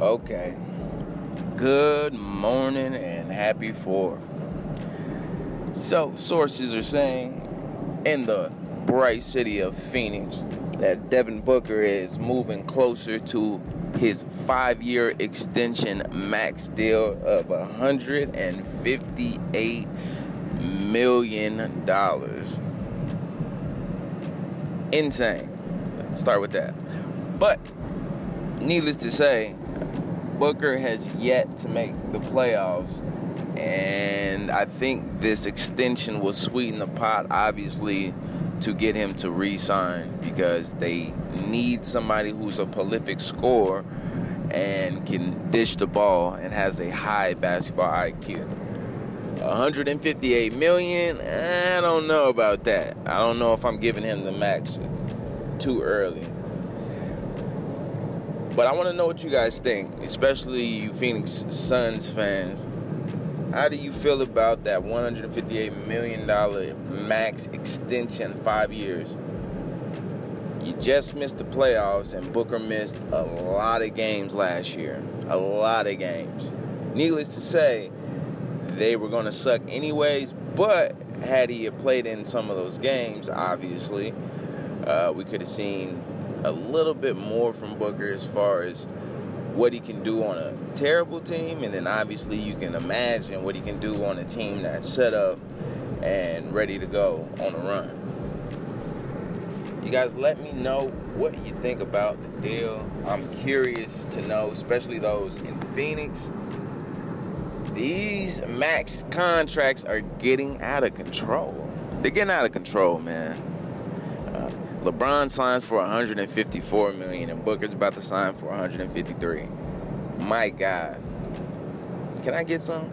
Okay. Good morning and happy 4th. So, sources are saying in the bright city of Phoenix that Devin Booker is moving closer to his five year extension max deal of $158 million. Insane. Start with that. But, needless to say, Booker has yet to make the playoffs. And I think this extension will sweeten the pot, obviously, to get him to re sign because they need somebody who's a prolific scorer and can dish the ball and has a high basketball IQ. 158 million, I don't know about that. I don't know if I'm giving him the max too early. But I want to know what you guys think, especially you Phoenix Suns fans. How do you feel about that $158 million max extension, five years? You just missed the playoffs, and Booker missed a lot of games last year. A lot of games. Needless to say, they were going to suck anyways, but had he played in some of those games, obviously, uh, we could have seen a little bit more from Booker as far as what he can do on a terrible team, and then obviously you can imagine what he can do on a team that's set up and ready to go on a run. You guys, let me know what you think about the deal. I'm curious to know, especially those in Phoenix. These max contracts are getting out of control. They're getting out of control, man. LeBron signs for 154 million and Booker's about to sign for 153. My God. Can I get some?